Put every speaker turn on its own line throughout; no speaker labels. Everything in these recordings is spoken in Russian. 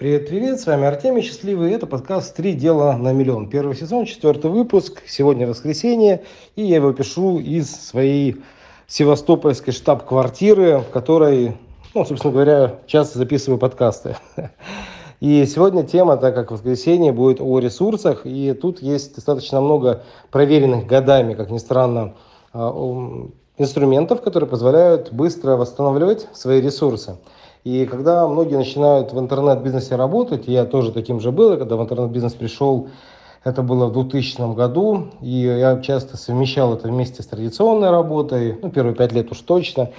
Привет-привет, с вами Артемий Счастливый, это подкаст «Три дела на миллион». Первый сезон, четвертый выпуск, сегодня воскресенье, и я его пишу из своей севастопольской штаб-квартиры, в которой, ну, собственно говоря, часто записываю подкасты. И сегодня тема, так как воскресенье, будет о ресурсах, и тут есть достаточно много проверенных годами, как ни странно, а, инструментов, которые позволяют быстро восстанавливать свои ресурсы. И когда многие начинают в интернет-бизнесе работать, я тоже таким же был, когда в интернет-бизнес пришел, это было в 2000 году, и я часто совмещал это вместе с традиционной работой, ну, первые пять лет уж точно.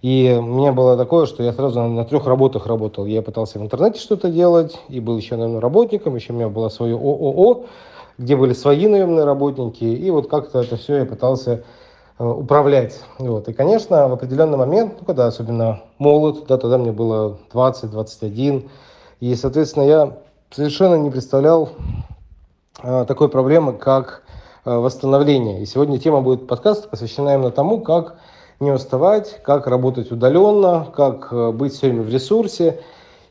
И у меня было такое, что я сразу на, трех работах работал. Я пытался в интернете что-то делать, и был еще наемным работником, еще у меня было свое ООО, где были свои наемные работники, и вот как-то это все я пытался управлять. Вот. И, конечно, в определенный момент, ну, когда особенно молод, да, тогда мне было 20-21, и, соответственно, я совершенно не представлял э, такой проблемы, как э, восстановление. И сегодня тема будет подкаста посвящена именно тому, как не уставать, как работать удаленно, как э, быть все время в ресурсе,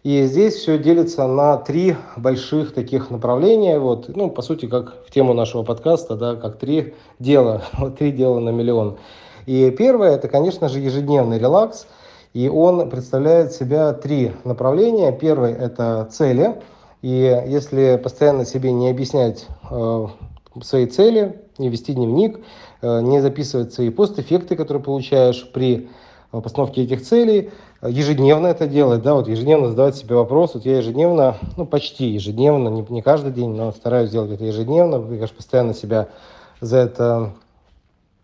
и здесь все делится на три больших таких направления. Вот, ну, по сути, как в тему нашего подкаста, да, как три дела, вот три дела на миллион. И первое, это, конечно же, ежедневный релакс. И он представляет себя три направления. Первый – это цели. И если постоянно себе не объяснять э, свои цели, не вести дневник, э, не записывать свои постэффекты, которые получаешь при постановке этих целей, ежедневно это делать, да, вот ежедневно задавать себе вопрос, вот я ежедневно, ну почти ежедневно, не, не каждый день, но стараюсь делать это ежедневно, я, конечно, постоянно себя за это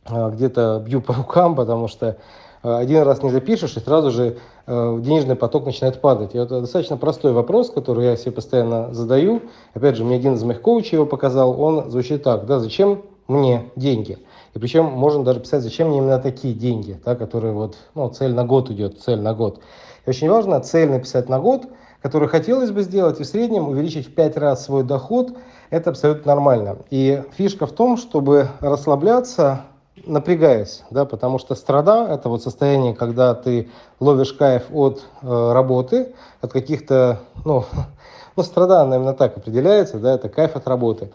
а, где-то бью по рукам, потому что один раз не запишешь, и сразу же денежный поток начинает падать. И это достаточно простой вопрос, который я себе постоянно задаю. Опять же, мне один из моих коучей его показал, он звучит так, да, зачем мне деньги? И причем можно даже писать, зачем мне именно такие деньги, да, которые вот, ну, цель на год идет, цель на год. И очень важно цель написать на год, которую хотелось бы сделать, и в среднем увеличить в 5 раз свой доход, это абсолютно нормально. И фишка в том, чтобы расслабляться, напрягаясь, да, потому что страда – это вот состояние, когда ты ловишь кайф от э, работы, от каких-то, ну, ну, страда, наверное, так определяется, да, это кайф от работы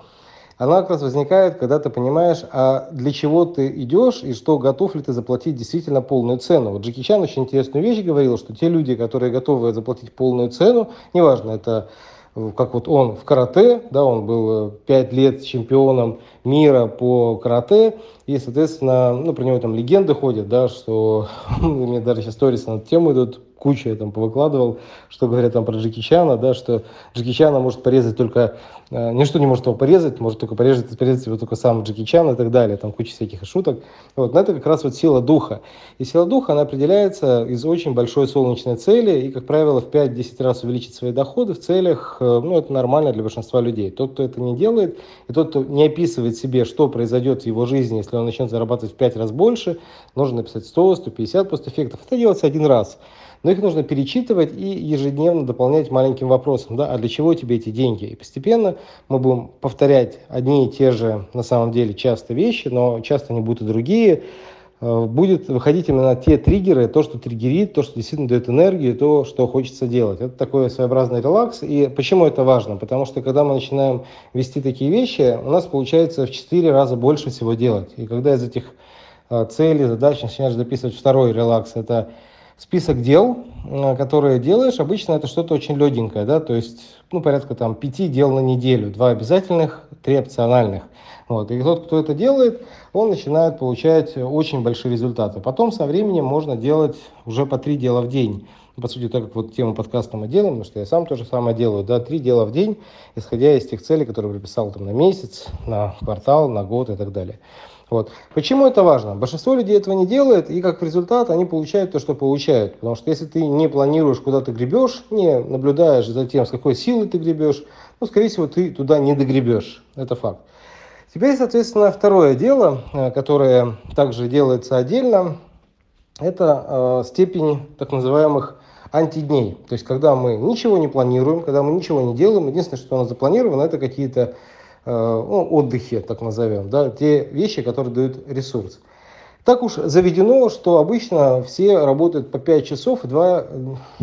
она как раз возникает, когда ты понимаешь, а для чего ты идешь и что готов ли ты заплатить действительно полную цену. Вот Джеки Чан очень интересную вещь говорил, что те люди, которые готовы заплатить полную цену, неважно, это э, как вот он в карате, да, он был 5 э, лет чемпионом мира по карате, и, соответственно, ну, про него там легенды ходят, да, что у меня даже сейчас сторис на эту тему идут, кучу я там повыкладывал, что говорят там про Джеки Чана, да, что Джеки Чана может порезать только, э, ничто не может его порезать, может только порезать, порезать его только сам Джеки Чан и так далее, там куча всяких шуток. Вот, но это как раз вот сила духа. И сила духа, она определяется из очень большой солнечной цели, и, как правило, в 5-10 раз увеличить свои доходы в целях, э, ну, это нормально для большинства людей. Тот, кто это не делает, и тот, кто не описывает себе, что произойдет в его жизни, если он начнет зарабатывать в 5 раз больше, нужно написать 100, 150 постэффектов. Это делается один раз но их нужно перечитывать и ежедневно дополнять маленьким вопросом, да, а для чего тебе эти деньги? И постепенно мы будем повторять одни и те же, на самом деле, часто вещи, но часто они будут и другие, будет выходить именно те триггеры, то, что триггерит, то, что действительно дает энергию, то, что хочется делать. Это такой своеобразный релакс. И почему это важно? Потому что когда мы начинаем вести такие вещи, у нас получается в 4 раза больше всего делать. И когда из этих э, целей, задач начинаешь записывать второй релакс, это список дел, э, которые делаешь, обычно это что-то очень легенькое, да, то есть, ну, порядка там пяти дел на неделю, два обязательных, три опциональных. Вот. И тот, кто это делает, он начинает получать очень большие результаты. Потом со временем можно делать уже по три дела в день. По сути, так как вот тему подкаста мы делаем, потому что я сам то же самое делаю, да, три дела в день, исходя из тех целей, которые прописал там на месяц, на квартал, на год и так далее. Вот. Почему это важно? Большинство людей этого не делает, и как результат они получают то, что получают. Потому что если ты не планируешь, куда ты гребешь, не наблюдаешь за тем, с какой силой ты гребешь, ну, скорее всего, ты туда не догребешь. Это факт. Теперь, соответственно, второе дело, э, которое также делается отдельно, это э, степень так называемых антидней. То есть, когда мы ничего не планируем, когда мы ничего не делаем, единственное, что у нас запланировано, это какие-то ну, отдыхе, так назовем, да, те вещи, которые дают ресурс. Так уж заведено, что обычно все работают по 5 часов, и 2,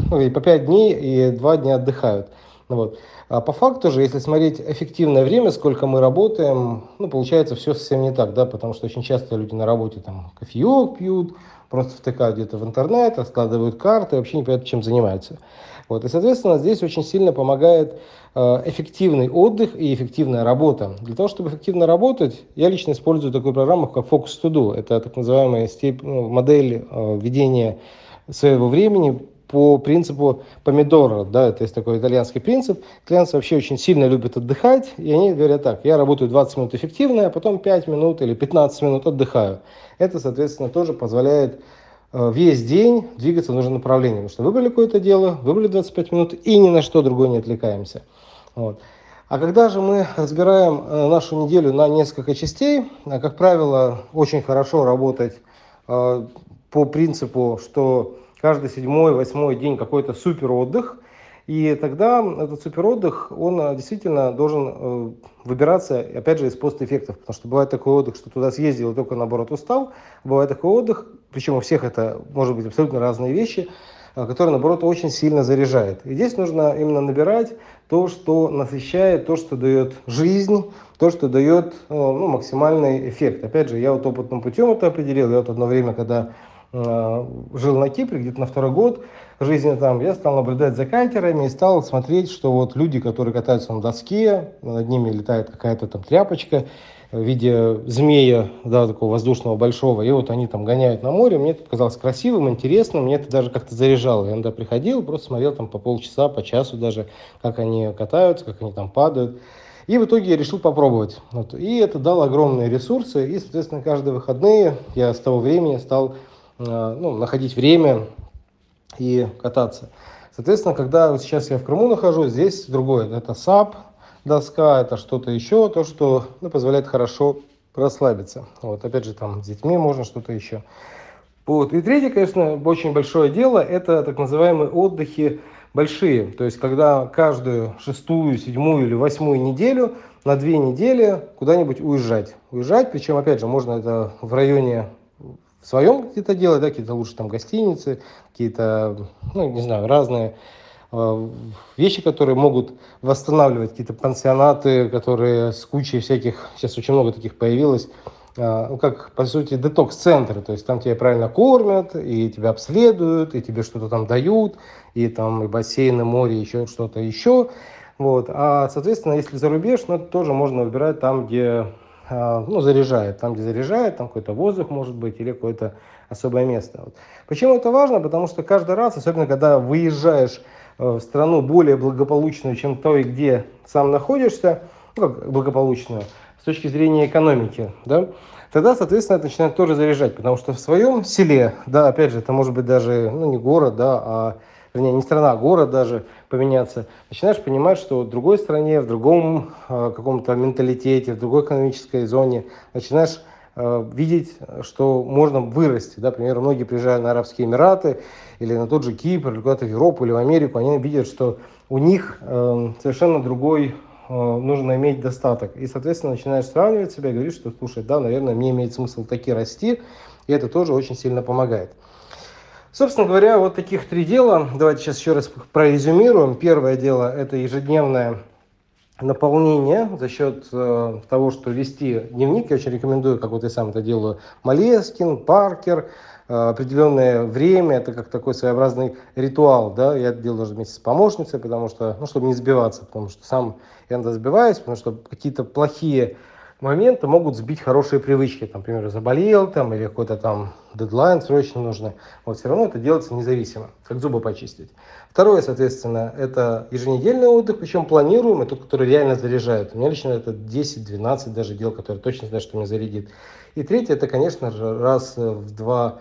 ну, и по 5 дней и 2 дня отдыхают. Вот. А по факту же, если смотреть эффективное время, сколько мы работаем, ну, получается все совсем не так, да, потому что очень часто люди на работе там кофеек пьют, просто втыкают где-то в интернет, складывают карты, вообще не понимают, чем занимаются. Вот. И, соответственно, здесь очень сильно помогает э, эффективный отдых и эффективная работа. Для того, чтобы эффективно работать, я лично использую такую программу, как Focus To Do. Это так называемая степь, ну, модель э, ведения своего времени по принципу помидора, да, это есть такой итальянский принцип. Клиенты вообще очень сильно любят отдыхать, и они говорят так, я работаю 20 минут эффективно, а потом 5 минут или 15 минут отдыхаю. Это, соответственно, тоже позволяет э, весь день двигаться в нужном направлении. Потому что выбрали какое-то дело, выбрали 25 минут и ни на что другое не отвлекаемся. Вот. А когда же мы разбираем э, нашу неделю на несколько частей, э, как правило, очень хорошо работать по принципу, что каждый седьмой, восьмой день какой-то супер отдых. И тогда этот супер отдых, он э, действительно должен э, выбираться, опять же, из постэффектов. Потому что бывает такой отдых, что туда съездил и только наоборот устал. Бывает такой отдых, причем у всех это может быть абсолютно разные вещи, э, который, наоборот, очень сильно заряжает. И здесь нужно именно набирать то, что насыщает, то, что дает жизнь, то, что дает ну, максимальный эффект. Опять же, я вот опытным путем это определил. Я вот одно время, когда Э, жил на Кипре, где-то на второй год жизни там, я стал наблюдать за катерами и стал смотреть, что вот люди, которые катаются на доске, над ними летает какая-то там тряпочка в виде змея, да, такого воздушного большого, и вот они там гоняют на море, мне это показалось красивым, интересным, мне это даже как-то заряжало. Я иногда приходил, просто смотрел там по полчаса, по часу даже, как они катаются, как они там падают. И в итоге я решил попробовать. Вот. И это дало огромные ресурсы. И, соответственно, каждые выходные я с того времени стал Э, ну, находить время и кататься. Соответственно, когда вот сейчас я в Крыму нахожусь, здесь другое. Это SUP, доска, это что-то еще, то, что ну, позволяет хорошо расслабиться. Вот, опять же, там с детьми можно что-то еще. Вот. И третье, конечно, очень большое дело, это так называемые отдыхи большие. То есть, когда каждую шестую, седьмую или восьмую неделю на две недели куда-нибудь уезжать. Уезжать, причем, опять же, можно это в районе своем где-то делать, да, какие-то лучше там гостиницы, какие-то, ну, не знаю, разные э, вещи, которые могут восстанавливать какие-то пансионаты, которые с кучей всяких, сейчас очень много таких появилось, э, ну, как, по сути, детокс-центры, то есть там тебя правильно кормят, и тебя обследуют, и тебе что-то там дают, и там и бассейны, море, еще что-то еще, вот, а, соответственно, если за рубеж, ну, тоже можно выбирать там, где ну, заряжает, там, где заряжает, там какой-то воздух может быть или какое-то особое место. Вот. Почему это важно? Потому что каждый раз, особенно когда выезжаешь э, в страну более благополучную, чем той, где сам находишься, ну, как благополучную, с точки зрения экономики, да, тогда, соответственно, это начинает тоже заряжать, потому что в своем селе, да, опять же, это может быть даже, ну, не город, да, а вернее, не страна, а город даже поменяться, начинаешь понимать, что в другой стране, в другом э, каком-то менталитете, в другой экономической зоне, начинаешь э, видеть, что можно вырасти. Да? Например, многие приезжают на Арабские Эмираты или на тот же Кипр, или куда-то в Европу или в Америку, они видят, что у них э, совершенно другой э, нужно иметь достаток. И, соответственно, начинаешь сравнивать себя и говоришь, что, слушай, да, наверное, мне имеет смысл таки расти, и это тоже очень сильно помогает. Собственно говоря, вот таких три дела. Давайте сейчас еще раз прорезюмируем. Первое дело – это ежедневное наполнение за счет э, того, что вести дневник. Я очень рекомендую, как вот я сам это делаю, Малескин, Паркер, э, определенное время, это как такой своеобразный ритуал, да, я это делаю даже вместе с помощницей, потому что, ну, чтобы не сбиваться, потому что сам иногда сбиваюсь, потому что какие-то плохие моменты могут сбить хорошие привычки. Там, например, заболел там, или какой-то там дедлайн срочно нужно. Вот все равно это делается независимо, как зубы почистить. Второе, соответственно, это еженедельный отдых, причем планируемый, тот, который реально заряжает. У меня лично это 10-12 даже дел, которые точно знаю, что меня зарядит. И третье, это, конечно же, раз в два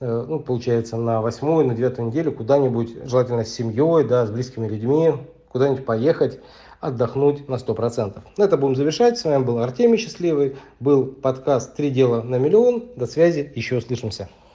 э, ну, получается, на восьмую, на девятую неделю куда-нибудь, желательно с семьей, да, с близкими людьми, куда-нибудь поехать, отдохнуть на 100%. На это будем завершать. С вами был Артемий Счастливый. Был подкаст «Три дела на миллион». До связи. Еще услышимся.